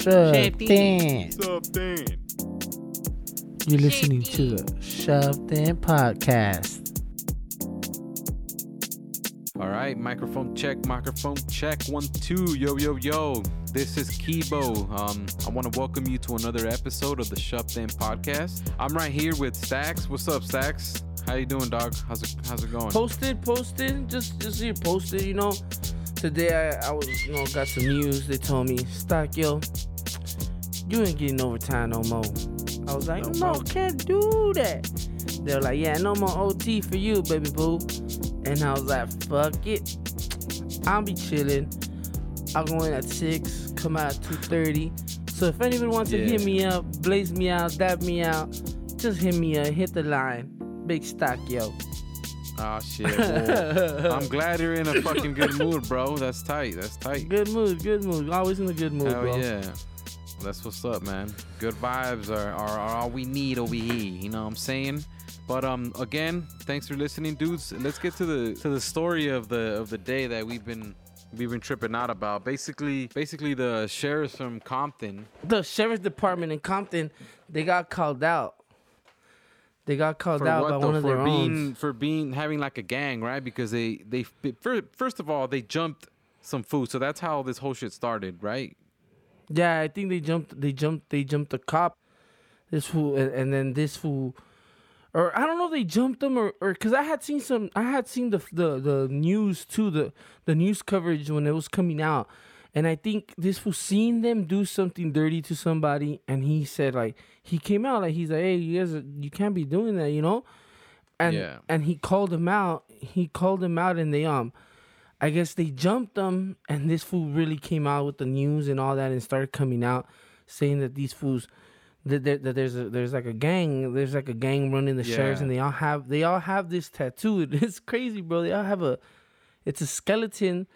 Shoved In. Shoved in. You're listening to the Shoved In podcast. All right, microphone check, microphone check. One, two. Yo, yo, yo. This is Kibo. Um, I want to welcome you to another episode of the Shoved In podcast. I'm right here with Stacks. What's up, Stacks? How you doing, dog? How's it How's it going? Posted, posted, just just here posted. You know, today I, I was you know got some news. They told me, Stock, yo, you ain't getting overtime no more. I was like, No no, can't do that. They're like, yeah, no more OT for you, baby boo. And I was like, fuck it. I'll be chilling. I'll go in at six, come out at two thirty. So if anyone wants to hit me up, blaze me out, dab me out, just hit me up, hit the line. Big stock, yo. Oh shit. Well, I'm glad you're in a fucking good mood, bro. That's tight. That's tight. Good mood, good mood. Always in a good mood, Hell bro. yeah. That's what's up, man. Good vibes are, are, are all we need over here. You know what I'm saying? But um again, thanks for listening, dudes. Let's get to the to the story of the of the day that we've been we've been tripping out about. Basically basically the sheriffs from Compton. The sheriff's department in Compton, they got called out. They got called For out by though? one of For their being own. for being having like a gang, right? Because they they fir- first of all, they jumped some food. So that's how this whole shit started, right? Yeah, I think they jumped. They jumped. They jumped the cop. This fool, and, and then this fool, or I don't know. if They jumped them, or or because I had seen some. I had seen the the the news too. The the news coverage when it was coming out, and I think this fool seen them do something dirty to somebody, and he said like he came out like he's like, hey, you guys, you can't be doing that, you know, and Yeah. and he called him out. He called him out, and they um. I guess they jumped them, and this fool really came out with the news and all that, and started coming out saying that these fools, that, there, that there's a, there's like a gang, there's like a gang running the sheriffs, and they all have they all have this tattoo. It's crazy, bro. They all have a, it's a skeleton,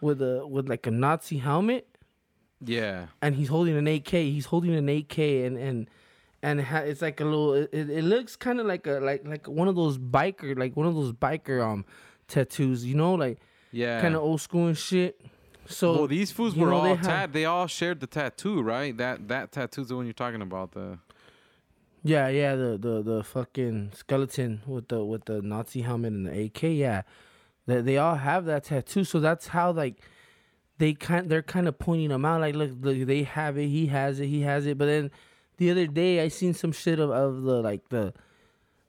with a with like a Nazi helmet, Yeah. and he's holding an AK. He's holding an AK, and and and it's like a little. It, it it looks kind of like a like like one of those biker like one of those biker um tattoos. You know, like Yeah. kind of old school and shit. So well, these fools were know, they all have- tat. They all shared the tattoo, right? That that tattoo's the one you're talking about. The Yeah, yeah, the the the fucking skeleton with the with the Nazi helmet and the AK. Yeah, they they all have that tattoo. So that's how like they kind they're kind of pointing them out. Like, look, look, they have it. He has it. He has it. But then the other day, I seen some shit of, of the like the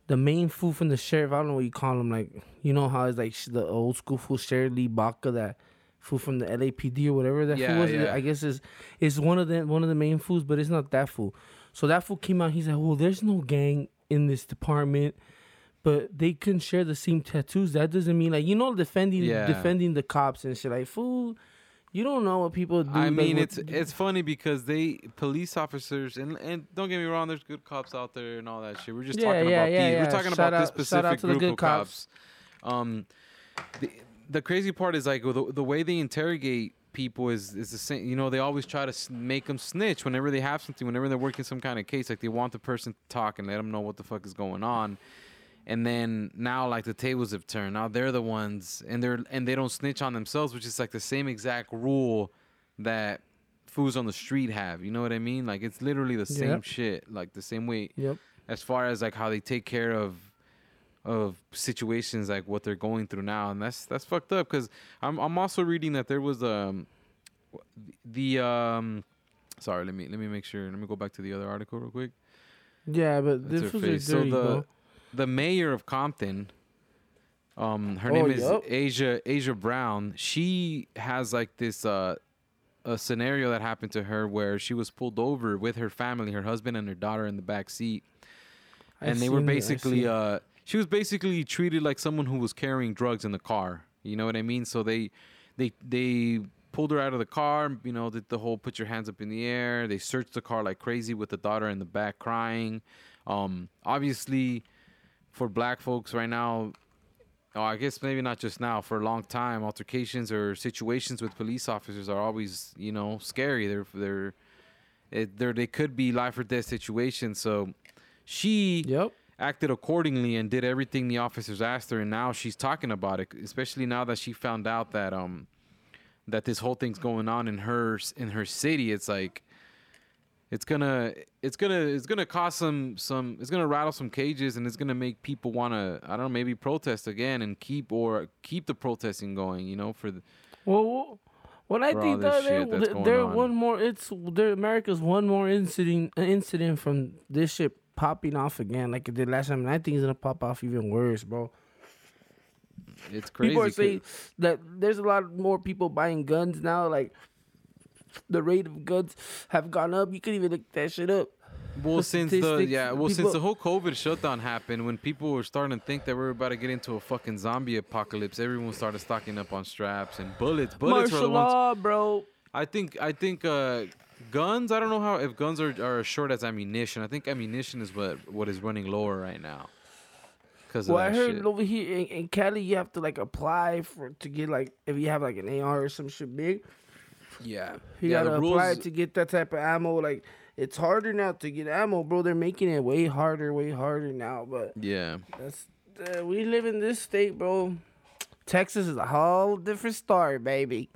the main fool from the sheriff. I don't know what you call him. Like, you know how it's like the old school fool, Sheriff Lee Baca, that fool from the LAPD or whatever that Yeah, fool was. yeah. I guess is is one of the one of the main fools, but it's not that fool. So that fool came out. He's like, "Well, there's no gang in this department, but they couldn't share the same tattoos. That doesn't mean like you know defending Yeah. defending the cops and shit. Like, fool, you don't know what people do. I mean, what- it's it's funny because they police officers and and don't get me wrong, there's good cops out there and all that shit. We're just Yeah, talking yeah, about yeah, these. We're talking Shout about out- this shout out specific group good of cops. Um, the the crazy part is like the, the way they interrogate people is is the same. You know, they always try to make them snitch whenever they have something, whenever they're working some kind of case. Like they want the person to talk and let them know what the fuck is going on. And then now, like the tables have turned. Now they're the ones, and they're and they don't snitch on themselves, which is like the same exact rule that fools on the street have. You know what I mean? Like it's literally the same Yep. shit. Like the same way Yep. as far as like how they take care of of situations like what they're going through now, and that's that's fucked up. Because I'm I'm also reading that there was um the um sorry let me let me make sure let me go back to the other article real quick. Yeah, but That's this was a face. So dirty, the. The mayor of Compton, um, her Oh, name is yup. Aja Aja Brown. She has like this uh a scenario that happened to her where she was pulled over with her family, her husband and her daughter in the back seat, I and they were I basically uh she was basically treated like someone who was carrying drugs in the car. You know what I mean? So they they they pulled her out of the car, you know, did the whole put your hands up in the air. They searched the car like crazy with the daughter in the back crying. Um obviously for black folks right now Oh, I guess maybe not just now. For a long time, altercations or situations with police officers are always, you know, scary. They're they're it, they're they could be life or death situations. So she Yep. acted accordingly and did everything the officers asked her and now she's talking about it especially now that she found out that um that this whole thing's going on in her in her city it's like it's gonna it's gonna it's gonna cost some some it's gonna rattle some cages and it's gonna make people want to I don't know maybe protest again and keep or keep the protesting going you know for the, Well, what I think shit they're, they're on. one more. It's they're America's one more incident incident from this shit popping off again, like it did last time. And I think it's gonna pop off even worse, bro. it's crazy People are saying that there's a lot more people buying guns now. Like the rate of guns have gone up. You could even look that shit up. Well, the since the yeah, well, since the whole COVID shutdown happened, when people were starting to think that we were about to get into a fucking zombie apocalypse, everyone started stocking up on straps and bullets. Bullets were the Martial ones. law, bro. I think I think uh, guns. I don't know how if guns are, are as short as ammunition. I think ammunition is what what is running lower right now. Because Well, I heard shit. over here in, in Cali, you have to like apply for to get like if you have like an AR or some shit big. Yeah, You yeah. gotta apply rules. to get that type of ammo. Like it's harder now to get ammo, bro. They're making it way harder, way harder now. But Yeah, that's uh, we live in this state, bro. Texas is a whole different story, baby.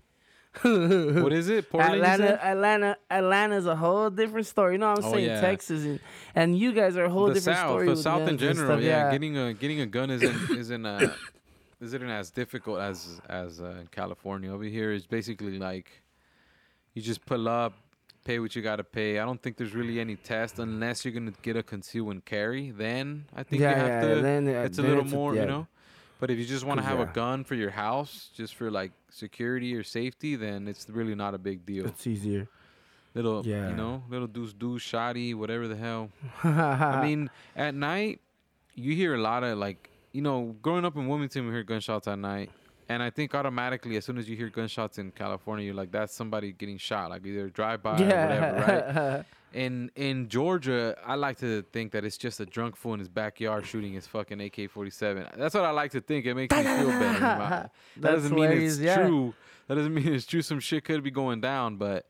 what is it? Portland. Atlanta? Atlanta, Atlanta's a whole different story. You know what I'm Oh, saying? yeah. Texas and and you guys are a whole the different South, story. the South in general. stuff, yeah. getting a getting a gun isn't isn't uh isn't as difficult as as uh, in California. Over here is basically like you just pull up, pay what you gotta pay. I don't think there's really any test unless you're gonna get a conceal and carry. Then I think yeah, you have yeah. to. then, uh, it's a little more, yeah. you know. But if you just want to have a gun for your house, just for like security or safety, then it's really not a big deal. It's easier. Little, Yeah. you know, little deuce deuce shoddy, whatever the hell. I I mean, at night, you hear a lot of like, you know, growing up in Wilmington, we hear gunshots at night. And I think automatically, as soon as you hear gunshots in California, you're like, that's somebody getting shot, like either drive by or whatever, right? In in Georgia, I like to think that it's just a drunk fool in his backyard shooting his fucking AK-47. That's what I like to think. It makes me feel better. That That's doesn't mean it's yeah. true. That doesn't mean it's true. Some shit could be going down, but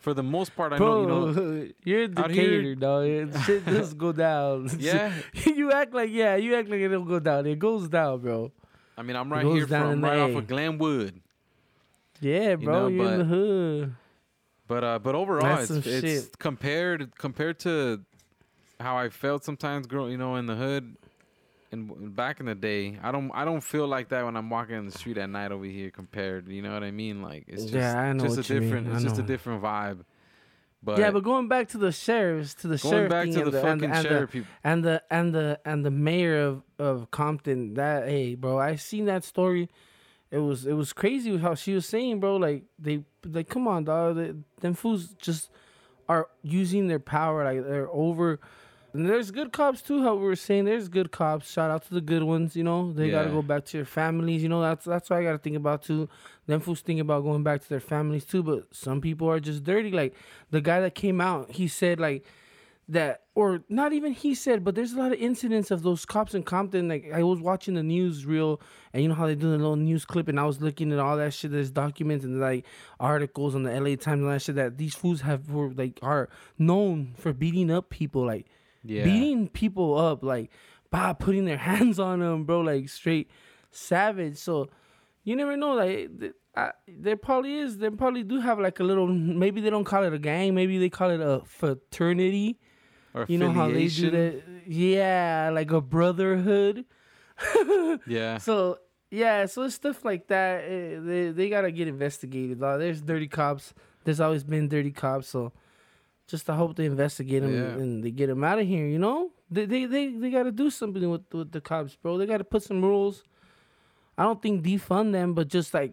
for the most part, I know, Bro, you know, you're a out here- Decatur, dog. Shit does go down. yeah. you act like yeah, you act like it don't go down. It goes down, bro. I mean, I'm right here from right off of Glenwood. Yeah, bro. know, You are in the but- hood. But uh, but overall, That's it's, it's compared compared to how I felt sometimes growing, you know, in the hood, and back in the day. I don't I don't feel like that when I'm walking in the street at night over here. Compared, you know what I mean? Like it's just Yeah, just a different it's just a different vibe. But yeah, but going back to the sheriffs, to the going sheriff back to and the the, and, fucking the, and, sheriff, the, people. and the and the and the mayor of of Compton. That hey, bro, I seen that story. It was it was crazy how she was saying, bro. Like they like, come on, dog. They, them fools just are using their power. Like they're over. And there's good cops too. How we were saying, there's good cops. Shout out to the good ones. You know, they gotta go back to their families. You know, that's that's what I gotta think about too. Them fools think about going back to their families too. But some people are just dirty. Like the guy that came out, he said like that, or not even he said, but there's a lot of incidents of those cops in Compton. Like I was watching the news reel, and you know how they do the little news clip, and I was looking at all that shit. There's documents and like articles on the LA Times and all that shit that these fools have were like are known for beating up people, like Yeah, beating people up, like by putting their hands on them, bro, like straight savage. So you never know, like. th- I, there probably is. They probably do have like a little. Maybe they don't call it a gang. Maybe they call it a fraternity. or You know how they do that? Yeah, like a brotherhood. Yeah, So yeah, so it's stuff like that. eh, They they gotta get investigated. There's dirty cops. There's always been dirty cops. So just I hope they investigate them Yeah. and they get them out of here. You know, they they they, they gotta do something with with the cops, bro. They gotta put some rules. I don't think defund them, but just like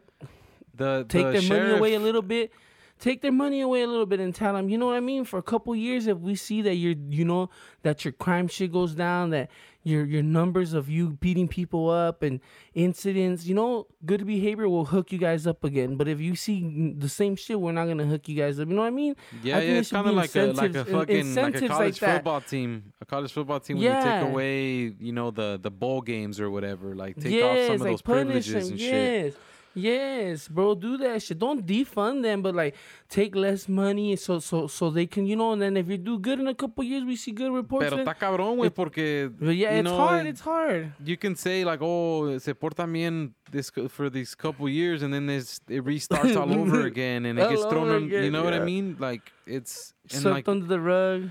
the take the their money away a little bit take their money away a little bit and tell them you know what i mean for a couple years if we see that you're you know that your crime shit goes down that your your numbers of you beating people up and incidents you know good behavior will hook you guys up again but if you see the same shit we're not gonna hook you guys up you know what i mean Yeah, I yeah, it's kind of like a like a incentives- fucking like a college like football team. A college football team when you take away, you know, the the bowl games or whatever. Like take yes off some of like those privileges them and shit. Yes Yes, bro, do that shit. Don't defund them, but like take less money so so so they can, you know. And then if you do good in a couple years, we see good reports. Pero then- está cabrón, güey, porque but yeah, it's know, hard. It's hard. you can say like, oh, se portan bien this for these couple years, and then this it restarts all over again, and it gets thrown. over on, you again, know what I mean? Like it's Swept like under the rug.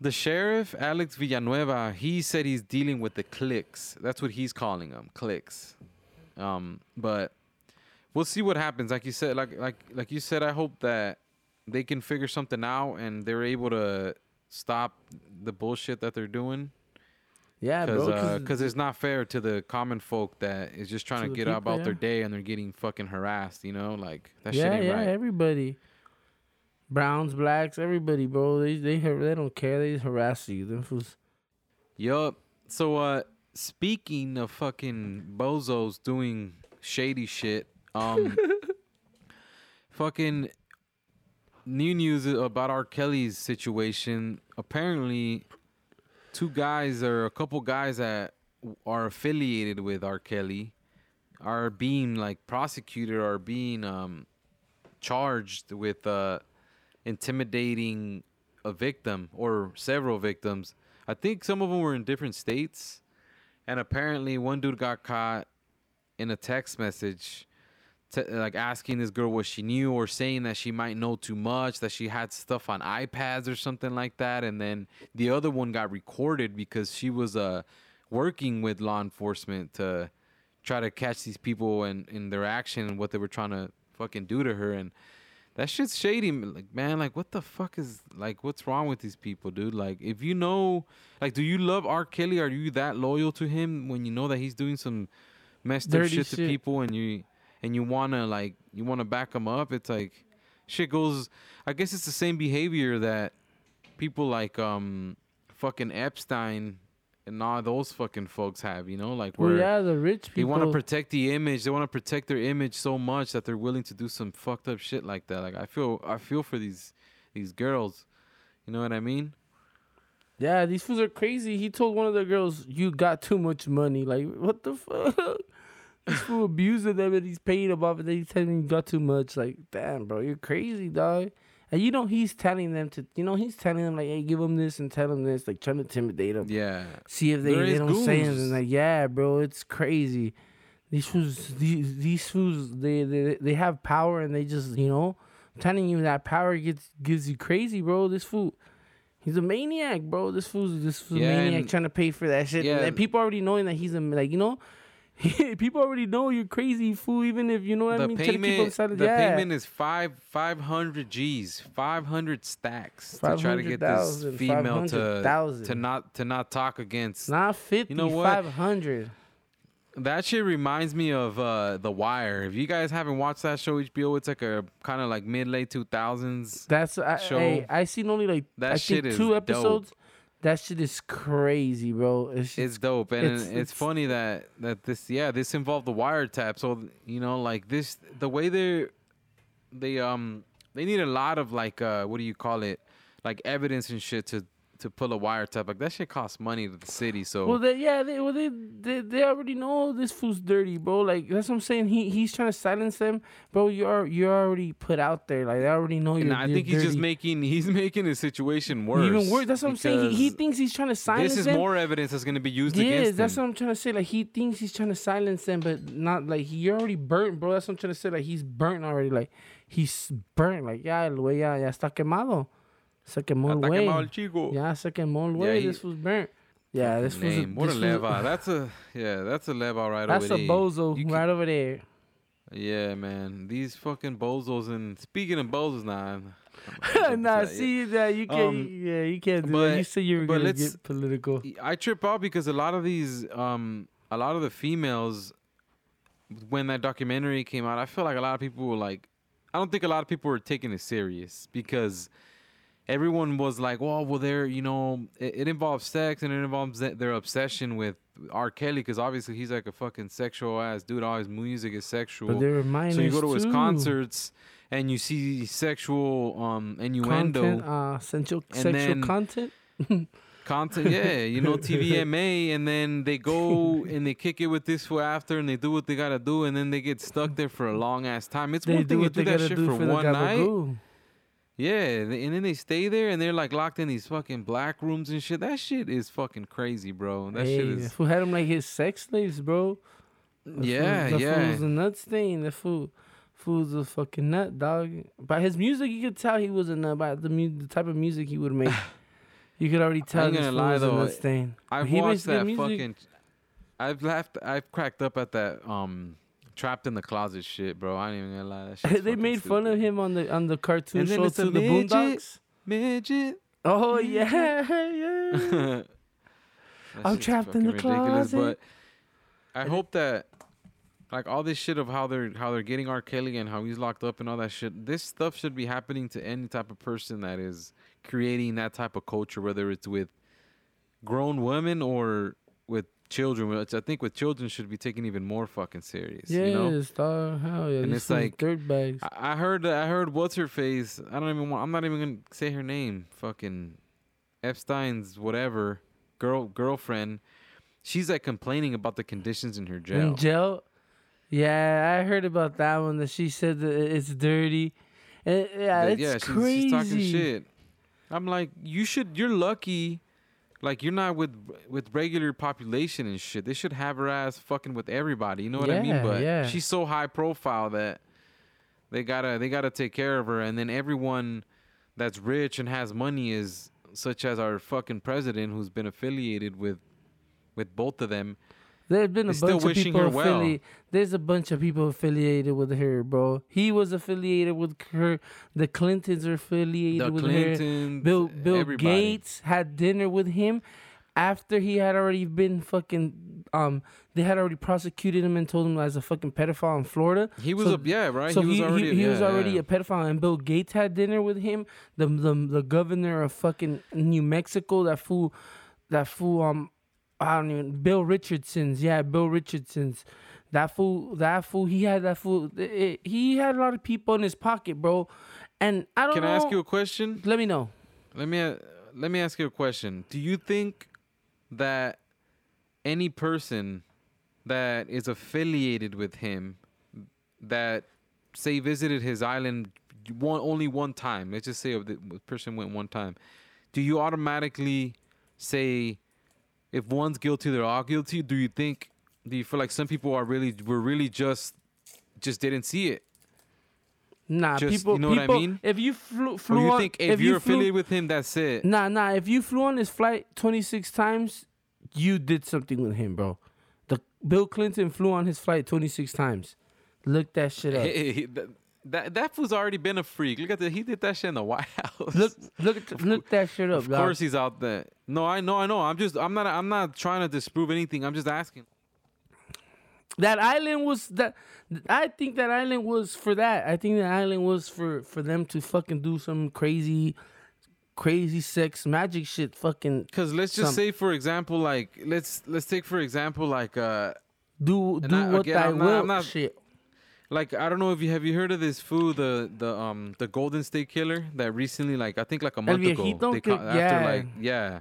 the sheriff Alex Villanueva, he said he's dealing with the clicks. That's what he's calling them, clicks. Um, but we'll see what happens. Like you said, like like like you said, I hope that they can figure something out and they're able to stop the bullshit that they're doing. Yeah, bro. Because 'cause- because it's not fair to the common folk that is just trying To to get people, about their day and they're getting fucking harassed. You know, like that yeah, shit ain't yeah, right. everybody. Browns, blacks, everybody, bro. They they they don't care. They just harass you. Them fools. Yup. So uh speaking of fucking bozos doing shady shit, um fucking new news about R. Kelly's situation. Apparently two guys or a couple guys that are affiliated with R. Kelly are being like prosecuted or being um charged with uh intimidating a victim or several victims. I think some of them were in different states, and apparently one dude got caught in a text message, t- like asking this girl what she knew or saying that she might know too much, that she had stuff on iPads or something like that, and then the other one got recorded because she was uh working with law enforcement to try to catch these people and in their action and what they were trying to fucking do to her. And that shit's shady like man like what the fuck is like what's wrong with these people dude? Like if you know like do you love r. Kelly? Are you that loyal to him when you know that he's doing some messed up Dirty shit to people and you and you want to like you want to back them up it's like shit goes i guess it's the same behavior that people like um fucking epstein and all those fucking folks have you know like Well, where yeah, the rich people they want to protect the image. They want to protect their image so much that they're willing to do some fucked up shit like that. Like I feel, I feel for these these girls. You know what I mean? yeah, these fools are crazy. He told one of the girls, "You got too much money." Like, what the fuck? this fool abusing them and he's paying them off, and then he's telling him you got too much. Like, damn, bro, you're crazy, dog. And you know he's telling them to, you know, he's telling them like, "Hey, give them this and tell them this," like trying to intimidate them. Yeah. See if they, There they don't say anything. Like, yeah, bro, it's crazy. These fools, these these fools, they, they they have power and they just, you know, I'm telling you that power gets gives you crazy, bro. This fool, he's a maniac, bro. This fool's this fool's a maniac and- trying to pay for that shit. Yeah. And people already knowing that he's a like, you know. people already know you're crazy, fool. Even if you know what I mean, try to keep them payment, the yeah. payment is five five hundred G's, five hundred stacks to try to get this 500,000, female to 500,000. to not to not talk against. not fifty, You know what? five hundred. That shit reminds me of uh The Wire. If you guys haven't watched that show HBO, it's like a kind of like mid late two thousands. That's I, show. hey, I seen only like That I shit think two dope. That shit is crazy, bro. It's, It's dope, and it's- it's, it's- funny that that this yeah this involved the wiretap. So you know like this the way they they um they need a lot of like uh what do you call it like evidence and shit to to pull a wiretap. Like that shit costs money to the city. So well, they, yeah, they, well, they, they, they already know this fool's dirty, bro. Like that's what I'm saying. He, he's trying to silence them, bro. You're, you're already put out there. Like they already know you're. I you're think he's just making he's making the situation worse. even worse. That's what I'm saying. He, he thinks he's trying to silence This is them. more evidence that's going to be used Yeah, against that's him. what I'm trying to say. Like he thinks he's trying to silence them, but not like he you're already burnt, bro. That's what I'm trying to say. Like he's burnt already. Like he's burnt. Like ya el güey ya, ya está quemado. Se quemó el quemado el güey. chico. Ya se quemó el Yeah, güey. This was burnt. Yeah, this was a, Name. What a this leva. That's a yeah. That's a leva right That's over a there. bozo You right over there. Yeah, man. These fucking bozos and speaking of bozos now. nah, see that you can't. Um, yeah, you can't do but-. You said you were gonna get political. I trip out because a lot of these um a lot of the females when that documentary came out, I feel like a lot of people were like I don't think a lot of people were taking it serious because everyone was like, "Well, well, they're you know, it, it involves sex and it involves th- their obsession with R. Kelly because obviously he's like a fucking sexual ass dude. All his music is sexual. But they were minors So you go to his too. concerts and you see sexual um innuendo Content, uh, sensual, And sexual then- content. content, yeah, you know, TVMA, and then they go and they kick it with this for after, and they do what they gotta do, and then they get stuck there for a long ass time. It's They one thing to do they that shit do for, one night. Yeah, and then they stay there, and they're like locked in these fucking black rooms and shit. That shit is fucking crazy, bro. That Hey, shit is, fool had him like his sex slaves, bro. That yeah, fool, that yeah. fool's a nut stain. That fool, fool's a fucking nut, dog. By his music, you could tell he was a nut. By the mu- the type of music he would make, you could already tell this gonna lie, was a though, nut stain. I've he watched that music. fucking. I've laughed. I've cracked up at that. Um, trapped in the closet shit, bro. I ain't even gonna lie. That they made fun of him on the on the cartoon And then show to the midget. Boondocks. midget. Oh yeah, yeah. I'm trapped in the closet. But I hope that, like all this shit of how they're how they're getting R. Kelly and how he's locked up and all that shit. This stuff should be happening to any type of person that is creating that type of culture, whether it's with grown women or with children. Which I think with children should be taken even more fucking serious. Yes, You know. dog. Hell yeah. And it's like- dirt bags. I I heard I heard what's her face. I don't even want. I'm not even gonna say her name. Fucking Epstein's whatever girl girlfriend. She's like complaining about the conditions in her jail. In jail. Yeah, I heard about that one. That she said that it's dirty. And, yeah, That- it's yeah, she's, crazy. she's talking shit. I'm like, you should. You're lucky. Like you're not with with regular population and shit. They should have her ass fucking with everybody. You know what I mean? But yeah. she's so high profile that they gotta they gotta take care of her. And then everyone that's rich and has money is such as our fucking president, who's been affiliated with with both of them. There's been a They're bunch of people her well. affiliated. There's a bunch of people affiliated with her, bro. He was affiliated with her. The Clintons are affiliated The with her. Bill Bill everybody. Gates had dinner with him after he had already been fucking um they had already prosecuted him and told him as a fucking pedophile in Florida. He was So- a yeah right. So he was he, already he, he was already yeah. a pedophile and Bill Gates had dinner with him. The the the governor of fucking New Mexico, that fool that fool um I don't even Bill Richardson's, yeah, Bill Richardson's. That fool that fool he had that fool eh, he had a lot of people in his pocket, bro. And I don't Can know. I ask you a question? Let me know. Let me uh, let me ask you a question. Do you think that any person that is affiliated with him that say visited his island one only one time, let's just say the person went one time, do you automatically say if one's guilty they're all guilty? Do you think do you feel like some people are really were really just just didn't see it? Nah, Just- people you know what I mean? If you flew, flew you on, think if, you you're flew- affiliated with him that's it? Nah, nah. If you flew on his flight 26 times, you did something with him, bro. The Bill Clinton flew on his flight 26 times. Look that shit up. Hey, that, that that fool's already been a freak. Look at that. He did that shit in the White House. Look, look, at, look that shit up, of dog. course he's out there. No, I know, I know. I'm just, I'm not, I'm not trying to disprove anything. I'm just asking. That island was that. I think that island was for that. I think that island was for for them to fucking do some crazy, crazy sex magic shit. Fucking Cause let's just Some- say, for example, like let's let's take for example, like uh, do do I- what again, I I'm not- will. I'm not- shit. Like I don't know if you have you heard of this food, the the um the Golden State Killer that recently, like I think like a month ago, they ca- after yeah. like yeah,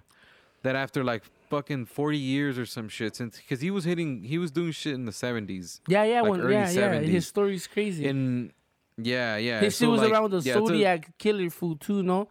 that after like fucking forty years or some shit since because he was hitting, he was doing shit in the seventies. Yeah, yeah, like when, yeah, yeah. His story's crazy. In yeah, yeah. His so, was like, around the yeah, it's a- Zodiac killer food too, no?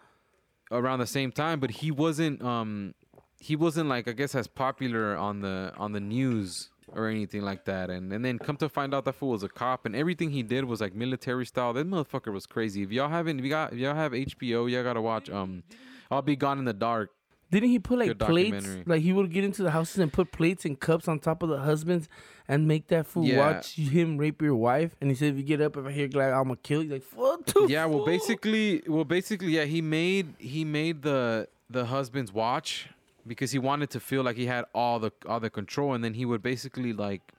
around the same time, but he wasn't um he wasn't like I guess as popular on the on the news or anything like that. And and then come to find out that fool was a cop and everything he did was like military style. That motherfucker was crazy. If y'all haven't if you got if y'all have HBO, y'all gotta watch um I'll be gone in the dark. Didn't he put like Good plates? Like he would get into the houses and put plates and cups on top of the husbands and make that fool Yeah. watch him rape your wife. And he said, if you get up if I hear like I'm gonna kill you, like fuck Yeah, well basically well basically yeah, he made he made the the husband's watch because he wanted to feel like he had all the all the control and then he would basically like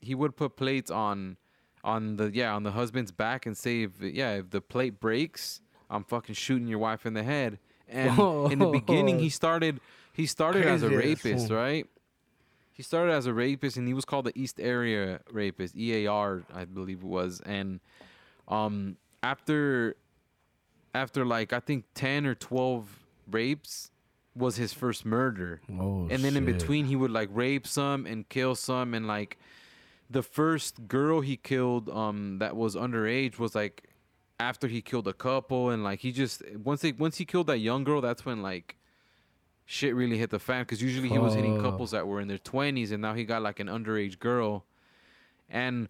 he would put plates on on the yeah on the husband's back and say if yeah if the plate breaks i'm fucking shooting your wife in the head. And in the beginning he started he started as a rapist right? He started as a rapist and he was called the east area rapist ear i believe it was. And um after after like i think 10 or 12 rapes was his first murder. Oh, and then in between he would like rape some and kill some. And like the first girl he killed um that was underage was like after he killed a couple. And like he just once they once he killed that young girl that's when like shit really hit the fan. Because usually he was hitting couples that were in their 20s and now he got like an underage girl. And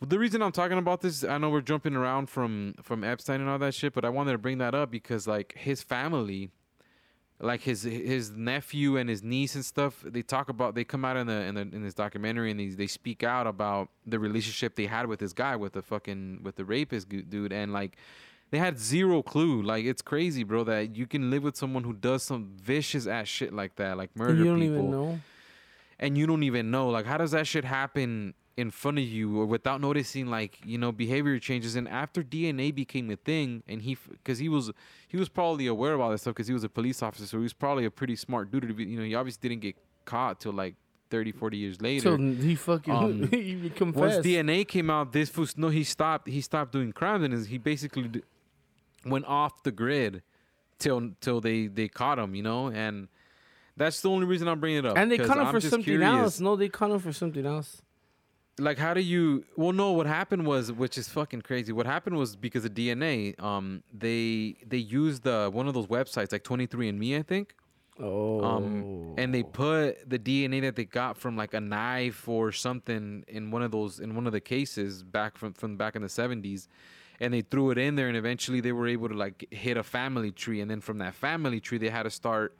the reason I'm talking about this, I know we're jumping around from from Epstein and all that shit, but I wanted to bring that up because like his family, like his his nephew and his niece and stuff, they talk about they come out in the in, the, in this documentary and they they speak out about the relationship they had with this guy with the fucking with the rapist dude and like they had zero clue. Like it's crazy, bro, that you can live with someone who does some vicious ass shit like that, like murder you don't people even know. and you don't even know like how does that shit happen in front of you or without noticing like you know behavior changes and after dna became a thing and he because he was he was probably aware of all this stuff because he was a police officer so he was probably a pretty smart dude to be, you know he obviously didn't get caught till like 30 40 years later So he fucking Um, he once confessed. dna came out this fool no he stopped he stopped doing crimes and he basically d- went off the grid till till they they caught him you know and that's the only reason i'm bringing it up and they caught him I'm for something curious else. No, they caught him for something else. Like how do you well no what happened was which is fucking crazy what happened was because of dna um they they used the one of those websites like 23andme i think Oh. um and they put the dna that they got from like a knife or something in one of those in one of the cases back from from back in the 70s and they threw it in there and eventually they were able to like hit a family tree and then from that family tree they had to start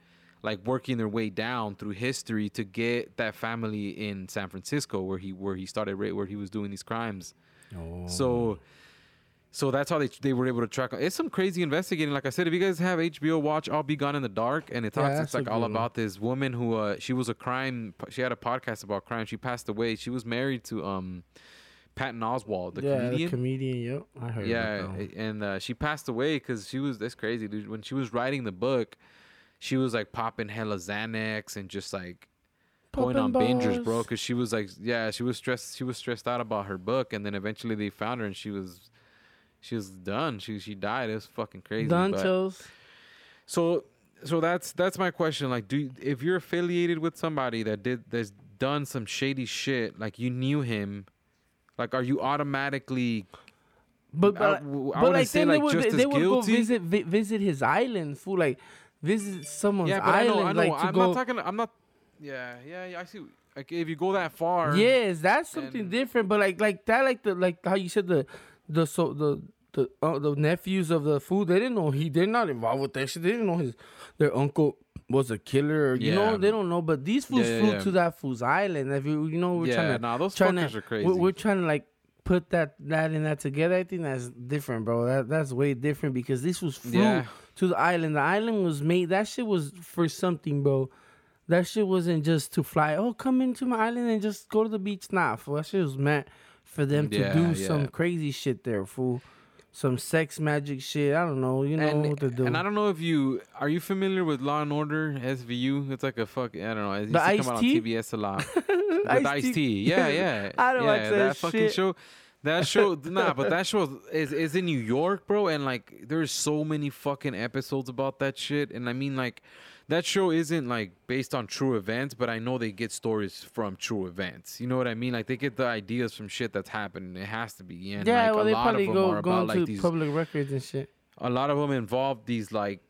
like working their way down through history to get that family in San Francisco where he where he started where he was doing these crimes. Oh. So so that's how they they were able to track. It's some crazy investigating. Like I said, if you guys have HBO, watch "I'll Be Gone in the Dark," and it talks. that's it's like all one. about this woman who uh she was a crime. She had a podcast about crime. She passed away. She was married to um Patton Oswalt, the yeah, comedian. the comedian. Yep, I heard. Yeah, and uh, she passed away because she was that's crazy, dude. When she was writing the book, she was like popping hella Xanax and just like going on bingers, bro. Because she was like, yeah, she was stressed. She was stressed out about her book, and then eventually they found her, and she was, she was done. She she died. It was fucking crazy. Done but- chills. so so that's that's my question. Like, do if you're affiliated with somebody that did that's done some shady shit, like you knew him, like are you automatically But I but, I but wouldn't like say, then like, they would just they, as they would go visit vi- visit his island, fool. Like visit someone's Yeah, but I island, know, I know. like to I'm go. not talking. I'm not. Yeah, yeah, yeah. I see. Like if you go that far. Yes, that's something different. But like like that, like the like how you said the the so the the uh, the nephews of the fool, they didn't know he they're not involved with that shit. They didn't know his their uncle was a killer. Or, you know, they don't know. But these fools Yeah, yeah, flew yeah. to that fool's island. If you you know we're yeah, trying to nah, those trying fuckers to are crazy. we're, we're trying to like put that that and that together. I think that's different, bro. That that's way different because this was flew Yeah. to the island. The island was made. That shit was for something, bro. That shit wasn't just to fly. Oh, come into my island and just go to the beach. Nah, fool. That shit was meant for them to do yeah. some crazy shit there, fool. Some sex magic shit. I don't know. You know and, what to do. and I don't know if you are you familiar with Law and Order SVU. It's like a fuck. I don't know. It used The to come Ice out on TBS a lot. With Ice T. T. Yeah, yeah. I don't yeah, watch that fucking shit. show. That show, nah, but that show is is in New York, bro, and like there's so many fucking episodes about that shit, and I mean like that show isn't like based on true events, but I know they get stories from true events. You know what I mean? Like they get the ideas from shit that's happened. It has to be, and yeah, like, well, a they lot probably of them go are about like these public records and shit. a lot of them involve these like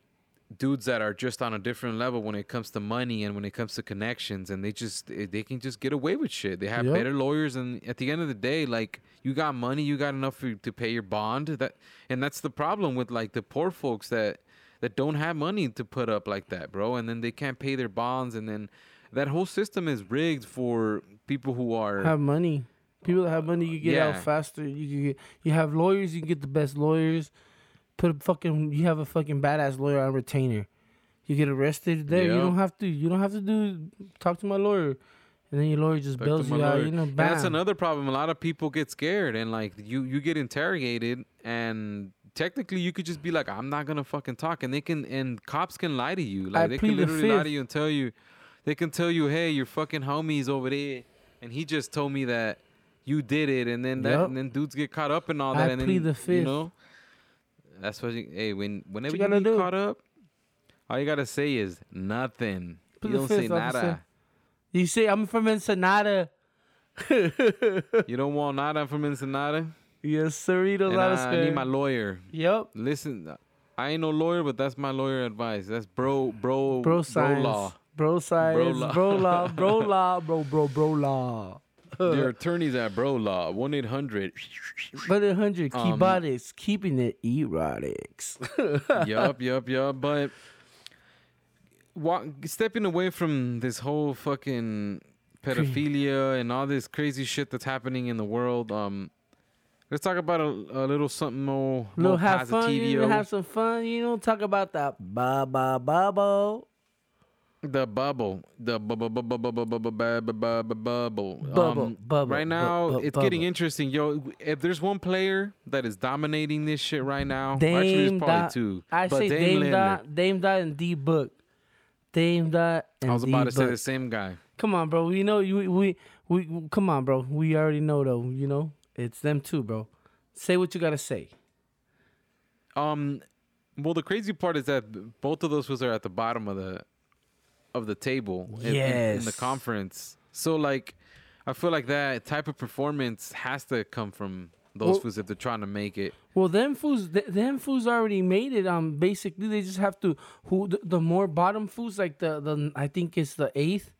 dudes that are just on a different level when it comes to money and when it comes to connections and they just they can just get away with shit they have Yep. better lawyers and at the end of the day like you got money you got enough for, to pay your bond that and that's the problem with like the poor folks that that don't have money to put up like that bro and then they can't pay their bonds and then that whole system is rigged for people who are Have money. People that have money, you get Yeah. out faster. You can get, you have lawyers, you can get the best lawyers. Put a fucking you have a fucking badass lawyer on retainer. You get arrested there. You don't have to. You don't have to do talk to my lawyer, and then your lawyer just Back bails you out. You know, bam. that's another problem. A lot of people get scared and like you you get interrogated and technically you could just be like I'm not gonna fucking talk and they can and cops can lie to you like I they plead can the literally lie to you and tell you they can tell you hey your fucking homies over there and he just told me that you did it and then that Yup. and then dudes get caught up and all I that and then plead the you know that's what you hey when whenever you, gotta get do. caught up All you gotta say is nothing. Put you don't say and say- nada. You say I'm from Ensenada. you don't want nada from Ensenada? Yes, sirrito. And Lot I need my lawyer. Yep. Listen, I ain't no lawyer, but that's my lawyer advice. That's bro, bro, Bro science. law. Bro science. Bro law. Bro law. Bro bro bro law. Your attorney's at bro law. One eight hundred. But a hundred Um, keeping it erotics. yup, yup, yup. But walk, stepping away from this whole fucking pedophilia and all this crazy shit that's happening in the world. Um, let's talk about a, a little something more, little more have fun, you know, have some fun, you know, talk about that ba ba bubble. The bubble, the bubble, bubble, bubble, bubble, bubble, bubble, bubble. Bubble, Um, bubble, Right now, bu- it's getting interesting, yo. If there's one player that is dominating this shit right now, actually, there's Dame probably two. I but say Dame Dame dot, Dame dot, and D book. Dame dot and I was about to say the same guy. Come on, bro. We know you. We, we we come on, bro. We already know though. You know, it's them too, bro. Say what you gotta say. Um, well, the crazy part is that both of those fools are at the bottom of the of the table in, in- in the conference. So, like, I feel like that type of performance has to come from those Well- fools if they're trying to make it. Well, them fools, th- them fools already made it. Um, basically, they just have to who the, the more bottom fools, like the the I think it's the eighth,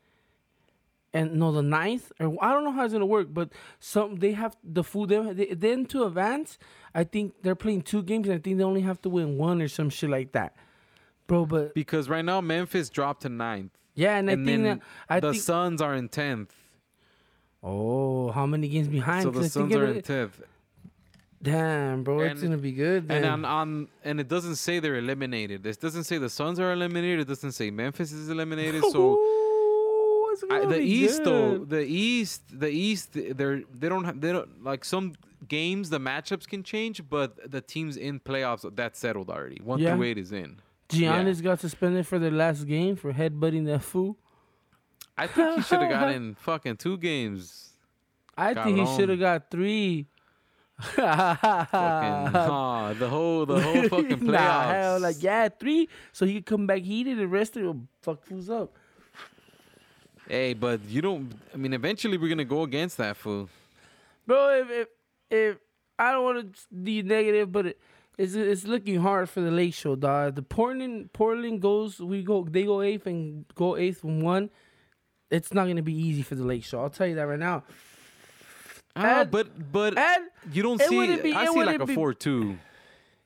and no the ninth, or I don't know how it's gonna work, but some they have the food them they, then to advance. I think they're playing two games, and I think they only have to win one or some shit like that, bro. But Because right now Memphis dropped to ninth, yeah, and, and I think then that I the think Suns are in tenth. oh how many games behind? So the I Suns are in tenth, Damn, bro, it's gonna be good. and then. on, on and it doesn't say they're eliminated. This doesn't say the Suns are eliminated. It doesn't say Memphis is eliminated. So. I, the be East though, the East, the East, they're they don't have they don't like some games the matchups can change, but the teams in playoffs that's settled already. One Yeah. through eight is in. Giannis got suspended for the last game for headbutting that fool. I think he should have gotten fucking two games. I think he should have got three. Fucking the whole the whole fucking playoffs. nah, hell, like yeah, three. So he could come back heated. The rest of it will fuck fools up. Hey, but you don't. I mean, eventually we're gonna go against that fool. Bro, if if, if I don't want to be negative, but it, it's it's looking hard for the Lake Show, dog. The Portland Portland goes, we go, they go eighth and go eighth from one. It's not gonna be easy for the Lake Show. I'll tell you that right now. Ah, And- but but And you don't it see. be- I it see like a be- four-two.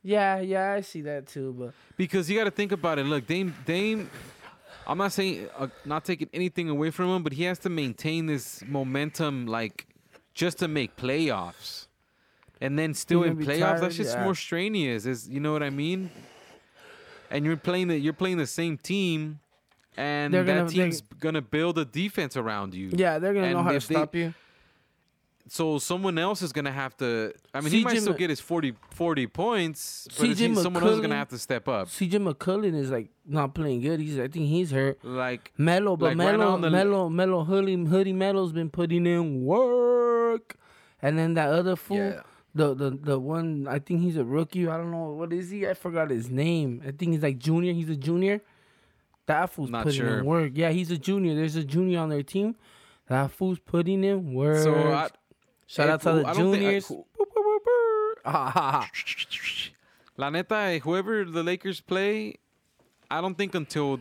yeah, yeah, I see that too. But Because you got to think about it. Look, Dame, Dame. I'm not saying uh, not taking anything away from him, but he has to maintain this momentum, like just to make playoffs, and then still in playoffs. tired, that's just yeah. more strenuous. Is you know what I mean? And you're playing the you're playing the same team, and They're that gonna- they- team's gonna build a defense around you. yeah, they're gonna know how to they- stop you. So someone else is gonna have to. I mean, he might still get his 40, 40 points, but he, someone else is gonna have to step up. CJ McCollum is like not playing good. He's I think he's hurt. Like Melo, but Like, right Melo, the- Melo, Melo, hoodie, hoodie Melo's been putting in work, and then that other fool, Yeah. the the the one I think he's a rookie. I don't know what is he. I forgot his name. I think he's like junior. He's a junior. That fool's Not putting sure. in work. Yeah, he's a junior. There's a junior on their team. That fool's putting in work. so. I, Shout out to the I don't think- I- juniors. La neta, eh, whoever the Lakers play, I don't think until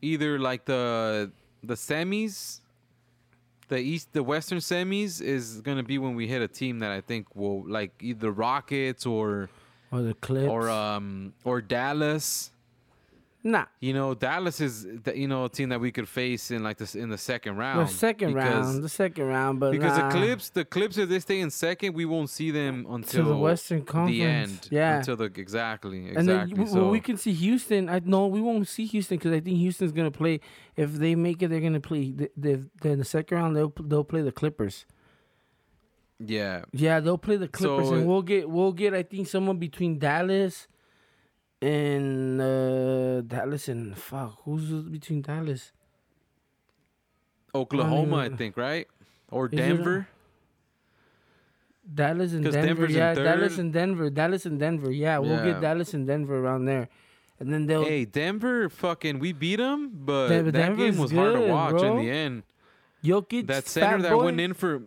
either like the the semis, the east, the western semis is gonna be when we hit a team that I think will like either Rockets or Or the clips. or um or Dallas. Nah. You know, Dallas is the, you know a team that we could face in like this in the second round. The second because- round. The second round, but Because nah. the Clips, the Clips, if they stay in second, we won't see them until the Western Conference. the end. Yeah. Until the exactly, exactly. And then w- so we can see Houston. I no, we won't see Houston because I think Houston's gonna play. If they make it, they're gonna play. The, the, then the second round, they'll they'll play the Clippers. yeah, Yeah, they'll play the Clippers, So- and we'll get we'll get. I think someone between Dallas and uh Dallas and fuck who's between Dallas. Oklahoma, I even- think, right? Or it, Denver. Dallas and Denver, Denver's yeah, Dallas and Denver, Dallas and Denver, yeah, we'll Yeah. get Dallas and Denver around there, and then they'll Hey, Denver, fucking, we beat them, but Denver- that game was hard to watch bro. in the end. Jokic That center that boy, went in for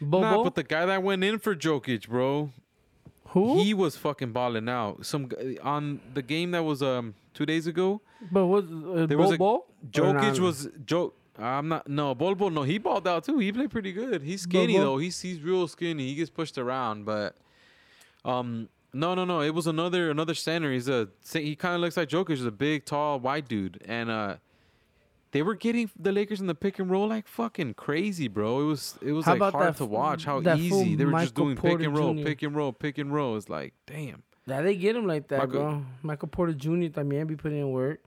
Bol Bol. nah, but the guy that went in for Jokic, bro, who? he was fucking balling out. Some g- on the game that was um two days ago. but what? Uh, There was a-? Or Jokic was Joe. I'm not no Bol Bol. No, he balled out too. He played pretty good. He's skinny Bol Bol? though. He's he's real skinny. He gets pushed around, but um no no no. It was another another center. He's a he kind of looks like Jokic. He's a big, tall, white dude, and uh they were getting the Lakers in the pick and roll like fucking crazy, bro. It was it was How like hard to watch. How easy they were just doing Porter pick and roll, Jr.? pick and roll, pick and roll. It's like damn. Yeah, they get him like that, Michael- bro. Michael Porter Jr. también be putting in work.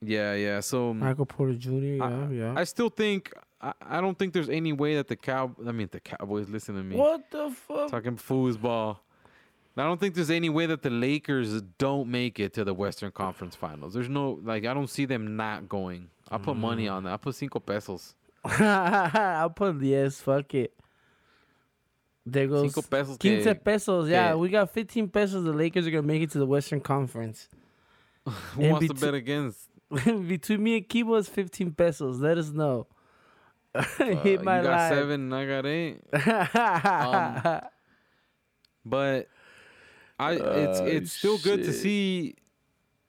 Yeah yeah. So um, Michael Porter Jr. Yeah, I, yeah. I still think I, I don't think there's any way that the cow I mean the Cowboys listen to me what the fuck? talking foosball. I don't think there's any way that the Lakers don't make it to the Western Conference Finals. There's no like I don't see them not going. I'll put Mm. money on that. I'll put cinco pesos. I'll put yes. Fuck it. There goes Cinco pesos. quince que- pesos. Yeah, que- we got fifteen pesos. The Lakers are gonna make it to the Western Conference. Who and wants to bet against? Between me and Kibo is fifteen pesos. Let us know. Uh, Hit you got line. seven, I got eight. Um, But I it's Oh, it's still good to shit. see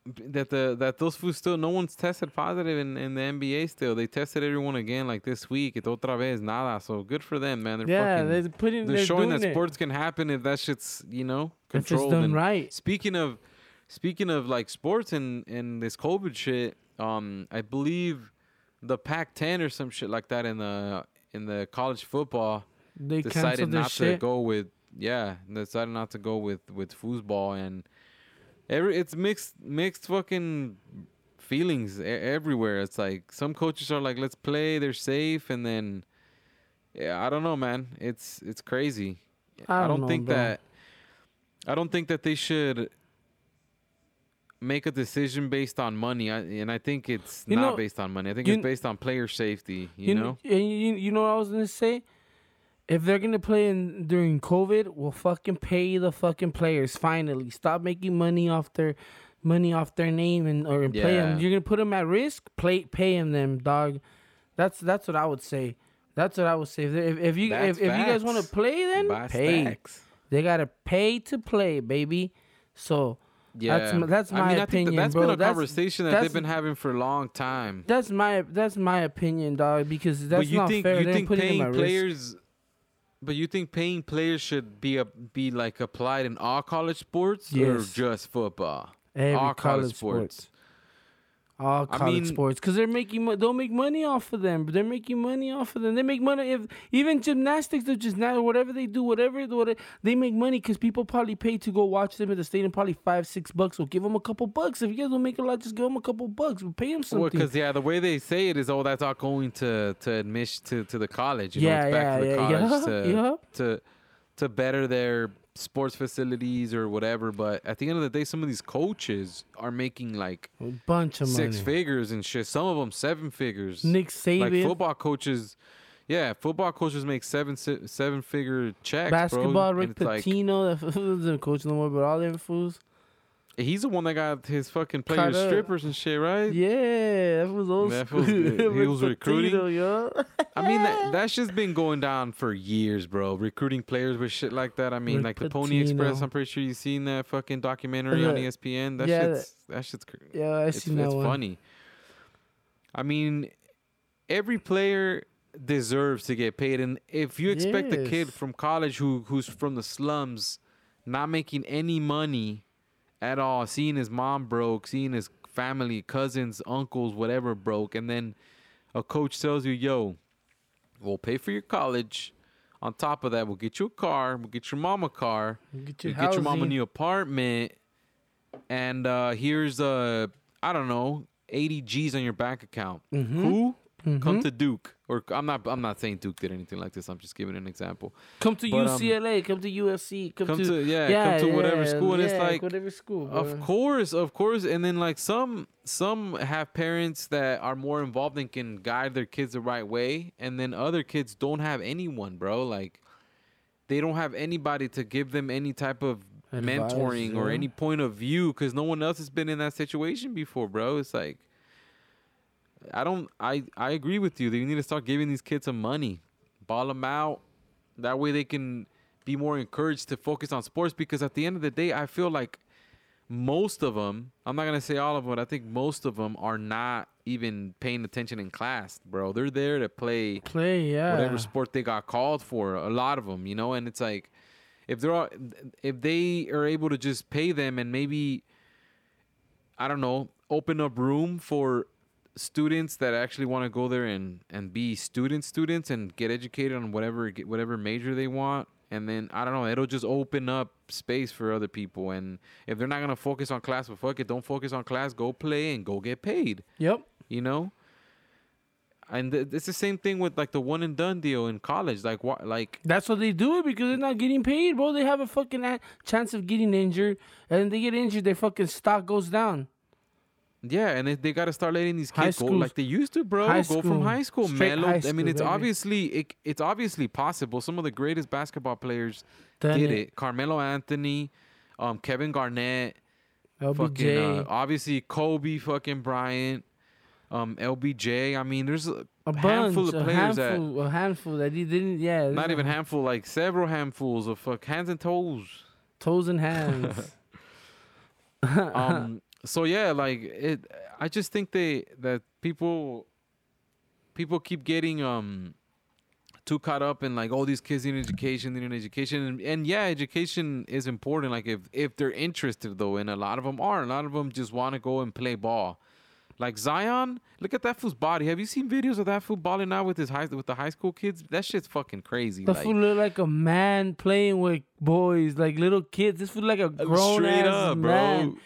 that the that those foods still no one's tested positive in, in the NBA still. They tested everyone again like this week. It's otra vez nada. So good for them, man. They're yeah, fucking they're putting. they're, They're, showing doing that it. sports can happen if that shit's, you know, If it's controlled. done and right. Speaking of speaking of like sports and and this COVID shit, um I believe the Pac-10 or some shit like that in the in the college football They decided canceled their not shit. to go with yeah decided not to go with with foosball and every it's mixed mixed fucking feelings everywhere. It's like some coaches are like let's play they're safe and then yeah i don't know man. It's it's crazy. I don't know, think bro. that i don't think that they should make a decision based on money. I, and i think it's You not know- based on money. I think it's based on player safety you, You know? and you, you know what I was gonna say? If they're gonna play in during COVID, we'll fucking pay the fucking players. Finally, stop making money off their money off their name and or and play them. You're gonna put them at risk. Play pay them, them dog. That's that's what I would say. That's what I would say. If if, if you if, if you guys want to play, then Buy pay. They gotta pay to play, baby. So Yeah, That's m- that's I my mean, I think opinion, that that's bro. been a That's- conversation that they've been having for a long time. that's my that's my opinion, dog. Because that's but you not think fair. you They're think paying at risk. But you think paying players should be a, be like applied in all college sports or just football? Every all college sports. All I college mean- sports, because they're making they'll make money off of them. But they're making money off of them. They make money if even gymnastics, they're just now whatever they do, whatever, whatever they make money because people probably pay to go watch them at the stadium, probably five six bucks. We'll give them a couple bucks. If you guys don't make a lot, just give them a couple bucks. We'll pay them Well, something. because yeah, the way they say it is, oh, that's all going to to admission to, to the college. You know, yeah, it's back yeah, to the yeah, college yeah, to, yeah. to to better their sports facilities or whatever. But at the end of the day, some of these coaches are making like A bunch of six money. figures and shit. Some of them seven figures. Nick Saban, like football coaches, yeah, football coaches make seven seven figure checks. basketball, bro. Rick like, Pitino, that doesn't coach no more, but all them fools. He's the one that got his fucking players strippers and shit, right? Yeah, that was old That good. He was recruiting? I mean, that that shit's been going down for years, bro. Recruiting players with shit like that. I mean, Rick like the Pony Express. I'm pretty sure you've seen that fucking documentary on uh, The- ESPN. That yeah, shit's that shit's cr- Yeah, I it's, seen that it's one. funny. I mean, every player deserves to get paid, and if you expect a kid from college who who's from the slums, not making any money at all, seeing his mom broke, seeing his family, cousins, uncles, whatever broke, and then a coach tells you, "Yo, we'll pay for your college." On top of that, we'll get you a car. We'll get your mom a car. Get You your, get your mom a new apartment, and uh, here's uh, I don't know, eighty G's on your bank account. Mhm. Who come Mhm. to Duke? Or I'm not. I'm not saying Duke did anything like this. I'm just giving an example. Come to But, um, UCLA. come to USC. Come, Come to, to yeah, come to whatever yeah, school, and it's like, whatever school. of course, of course, and then like some some have parents that are more involved and can guide their kids the right way, and then other kids don't have anyone, bro. Like they don't have anybody to give them any type of mentoring or any point of view because no one else has been in that situation before, bro. It's like I don't. I I agree with you. That you need to start giving these kids some money, ball them out. That way they can be more encouraged to focus on sports. Because at the end of the day, I feel like most of them. I'm not gonna say all of them, but I think most of them are not even paying attention in class, bro. They're there to play play, yeah. whatever sport they got called for. A lot of them, you know, and it's like if they're all, if they are able to just pay them and maybe I don't know, open up room for students that actually want to go there and and be student students and get educated on whatever get whatever major they want and then I don't know it'll just open up space for other people and if they're not gonna focus on class but fuck it don't focus on class go play and go get paid Yep. you know and th- it's the same thing with like the one and done deal in college like what like That's what they do it because they're not getting paid, bro. They have a fucking a- chance of getting injured, and they get injured, their fucking stock goes down. Yeah, and they, they got to start letting these kids go like they used to, bro. high go from high school, straight high I mean, it's baby. obviously it, it's obviously possible. Some of the greatest basketball players Done did it. it. Carmelo Anthony, um, Kevin Garnett, LBJ. fucking uh, obviously Kobe, fucking Bryant, um, LBJ. I mean, there's a, a handful bunch, of a players that handful, a handful that he didn't. Yeah, not even handful, like several handfuls of fuck hands and toes. toes and hands. um so yeah like it i just think they that people people keep getting um too caught up in like oh these kids need education need an education and, and yeah education is important. Like if if they're interested though and a lot of them are a lot of them just want to go and play ball. Like zion look at that fool's body have you seen videos of that fool balling out with his high with the high school kids? That shit's fucking crazy The like, fool look like a man playing with boys, like little kids. This fool like a grown straight ass up bro. man.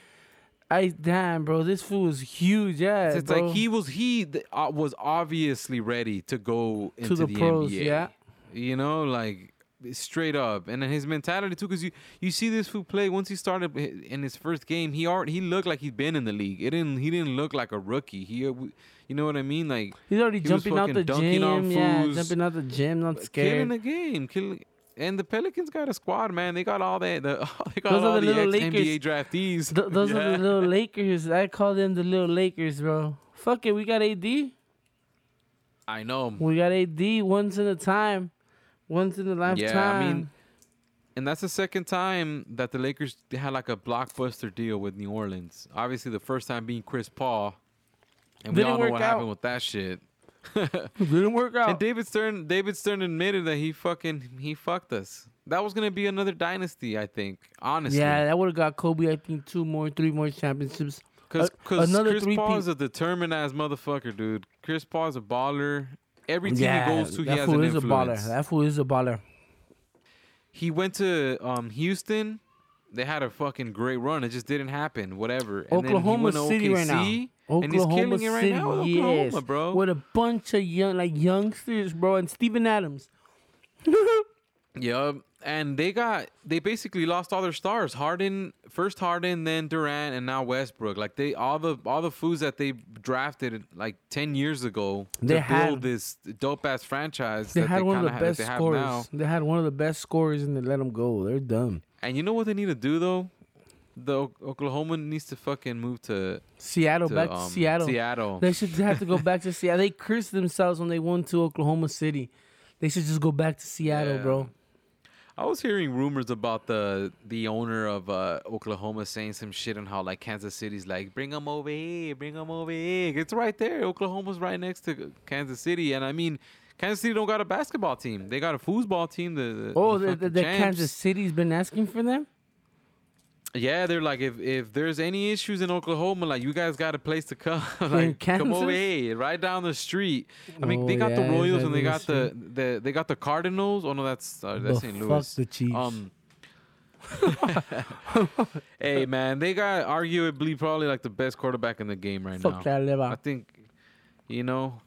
I damn, bro. This fool is huge. Yeah, It's bro. like he was he th- uh, was obviously ready to go into the the, pros, NBA. yeah. you know, like straight up, and then his mentality too. Because you you see this fool play once he started in his first game, he already he looked like he'd been in the league. It didn't he didn't look like a rookie. He, uh, you know what I mean? Like He's already he jumping out the gym. Yeah, jumping out the gym, not killing scared. the game, killing. And the Pelicans got a squad, man. They got all that. The, they got Those are all the the, little Lakers. NBA draftees. Th- those are the little Lakers. I call them the little Lakers, bro. Fuck it, we got AD. I know. We got AD once in a time, once in a lifetime. Yeah, I mean, and that's the second time that the Lakers had like a blockbuster deal with New Orleans. Obviously, the first time being Chris Paul, and we Didn't all know what out. happened with that shit. didn't work out. And David Stern, David Stern admitted that he fucking he fucked us. That was gonna be another dynasty, I think. Honestly, yeah, that would have got Kobe. I think two more, three more championships. because a- another Chris Paul is a determined ass motherfucker, dude. Chris Paul is a baller. Every team yeah, he goes to, he that has fool an is a baller. influence. That fool is a baller. he went to um, Houston. They had a fucking great run. It just didn't happen. Whatever. And then he Oklahoma went to City right now. Oklahoma and he's killing it right City, now with yes, Oklahoma, bro. with a bunch of young, like youngsters, bro, and Steven Adams. Yup. And they got they basically lost all their stars. Harden, first Harden, then Durant, and now Westbrook. Like they all the all the fools that they drafted like ten years ago They to had- build this dope ass franchise. They that had they one of the best have scorers. They had one of the best scorers, and they let them go. They're dumb. And you know what they need to do though? The O- Oklahoma needs to fucking move to, Seattle, to back to um, Seattle. Seattle. They should have to go back to Seattle. They cursed themselves when they won to Oklahoma City. They should just go back to Seattle, Yeah. bro. I was hearing rumors about the the owner of uh, Oklahoma saying some shit on how like Kansas City's like bring them over here, bring them over here. It's right there. Oklahoma's right next to Kansas City, and I mean, Kansas City don't got a basketball team. They got a foosball team. The, the Oh, the, the, the, fucking the champs. Kansas City's been asking for them. Yeah, they're like if if there's any issues in Oklahoma, like you guys got a place to come. Like come over here, right down the street. I mean, they Oh, got the yeah, it's Royals and they got the the, the they got the Cardinals. Oh no, that's uh, that's St. fuck Louis. the Chiefs. Um. hey man, they got arguably probably like the best quarterback in the game right fuck now. I think, you know,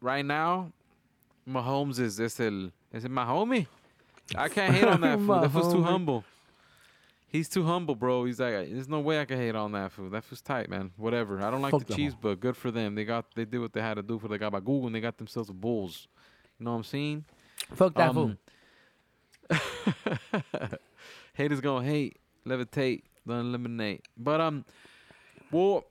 right now, Mahomes is es el is it my homie. I can't hate on that fool. That fool's too humble. He's too humble, bro. He's like, there's no way I can hate on that food. That fool's tight, man. Whatever. I don't like Fuck the them Chiefs, but good for them. They got they did what they had to do for the guy by Google, and they got themselves a Bulls. You know what I'm saying? Fuck that Um. Haters gonna hate. levitate, don't eliminate. But um, well,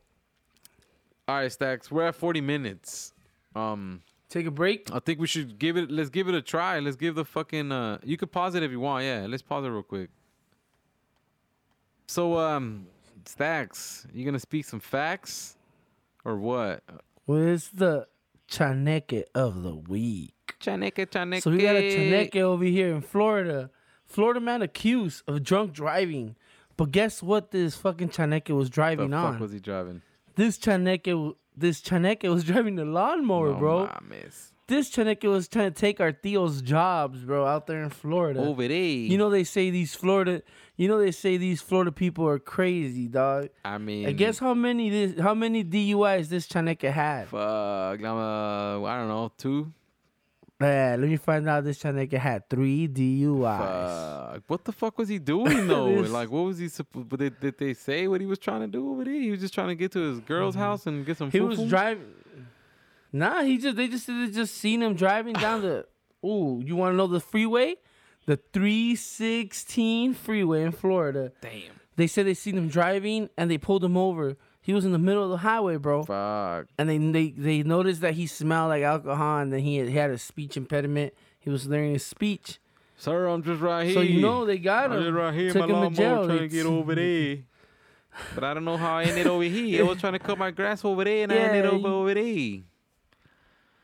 all right, Stacks. We're at forty minutes. Um, Take a break. I think we should give it. Let's give it a try. Let's give the fucking. Uh, you could pause it if you want. Yeah, let's pause it real quick. So um, Stacks, you gonna speak some facts, or what? Where's the Chaneque of the week? Chaneque, chaneque. So we got a Chaneque over here in Florida. Florida man accused of drunk driving. But guess what this fucking Chaneque was The driving fuck on? was he driving? this Chaneque this Chaneque was driving the lawnmower, No bro. mames. This Chaneque was trying to take our Theo's jobs, bro, out there in Florida. Over there. You know they say these Florida you know they say these Florida people are crazy, dog. I mean, And guess how many this how many DUIs this Chaneque had? Fuck, I'm, uh, I don't know, two. Yeah, let me find out this Chaneque had three DUIs. Fuck. What the fuck was he doing though? Like, what was he? did, did they say what he was trying to do over there? He was just trying to get to his girl's house and get some. Mm-hmm. He was foo-foo? driving. Nah, he just they just they just seen him driving down the. Ooh, you want to know the freeway? The 316 freeway in Florida. Damn. They said they seen him driving and they pulled him over. He was in the middle of the highway, bro. Fuck. And they they they noticed that he smelled like alcohol and then he had, he had a speech impediment. He was learning his speech. Sir, I'm just right here. So you know they got I'm him. just right here, Took my him to jail. trying to get over there. But I don't know how I ended over here. I was trying to cut my grass over there, and I ended Yeah, you- over there.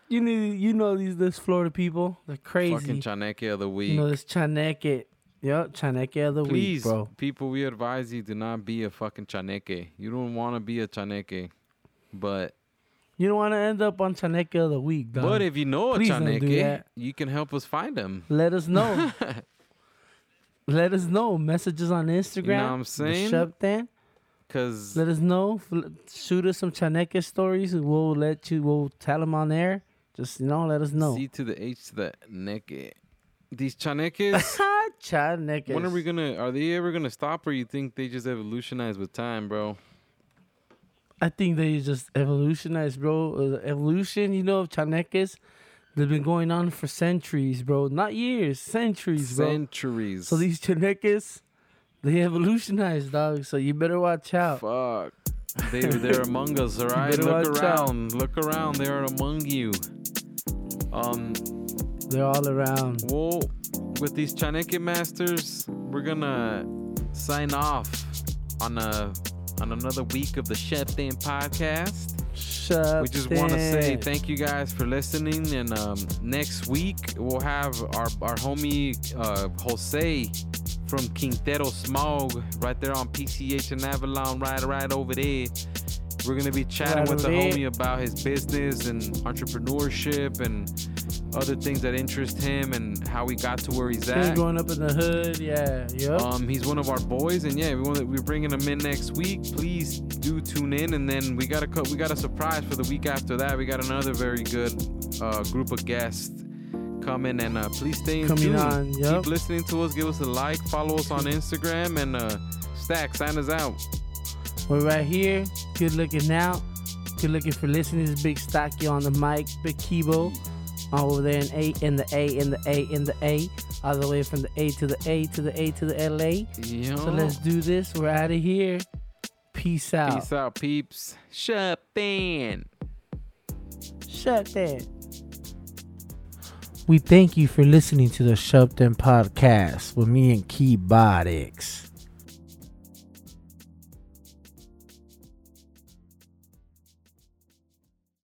You need you know these this Florida people. They're crazy. Fucking Chaneque of the week. you know this Chaneque. Yep, Chaneque of the Please, week, bro. people, we advise you do not be a fucking Chaneque. You don't want to be a Chaneque. But You don't want to end up on Chaneque of the week, dog. but if you know a Please Chaneque, you can help us find them. Let us know. Let us know. Messages on Instagram. what I'm saying? Cause Let us know. Shoot us some Chaneque stories. We'll let you. We'll tell them on air. Just you know, let us know. C to the H to the neke. These Chaneques. Chaneques. when are we gonna? Are they ever gonna stop, or you think they just evolutionize with time, bro? I think they just evolutionize, bro. Uh, evolution, you know, of Chaneques, they've been going on for centuries, bro. Not years, centuries, bro. Centuries. So these Chaneques, they evolutionized, dog. So you better watch out. Fuck. They they're among us, all right. Look watch out. around. Look around. They are among you. Um. They're all around. Well, with these Chaneque masters, we're gonna sign off on a on another week of the Chef Dan podcast. Shut We just want to say thank you guys for listening, and um, next week we'll have our our homie uh, Jose from Quintero Smog right there on PCH and Avalon, right right over there. We're gonna be chatting with the homie about his business and entrepreneurship and other things that interest him and how he got to where he's at. going up in the hood, yeah, yep. Um, he's one of our boys, and yeah, we want we're bringing him in next week. Please do tune in, and then we got a we got a surprise for the week after that. We got another very good uh, group of guests coming, and uh, please stay in Coming tune. on, yep. Keep listening to us. Give us a like, follow us on Instagram, and uh, Stack sign us out. We're right here. Good looking out. Good looking for listening. This is Big Stocky on the mic. Big Kibo over there in A in the A in the A in the A. All the way from the A to the A to the A to the LA. Yo. So let's do this. We're out of here. Peace out. Peace out, peeps. Shut in. Shut that. We thank you for listening to the Shupton podcast with me and Key Bodics.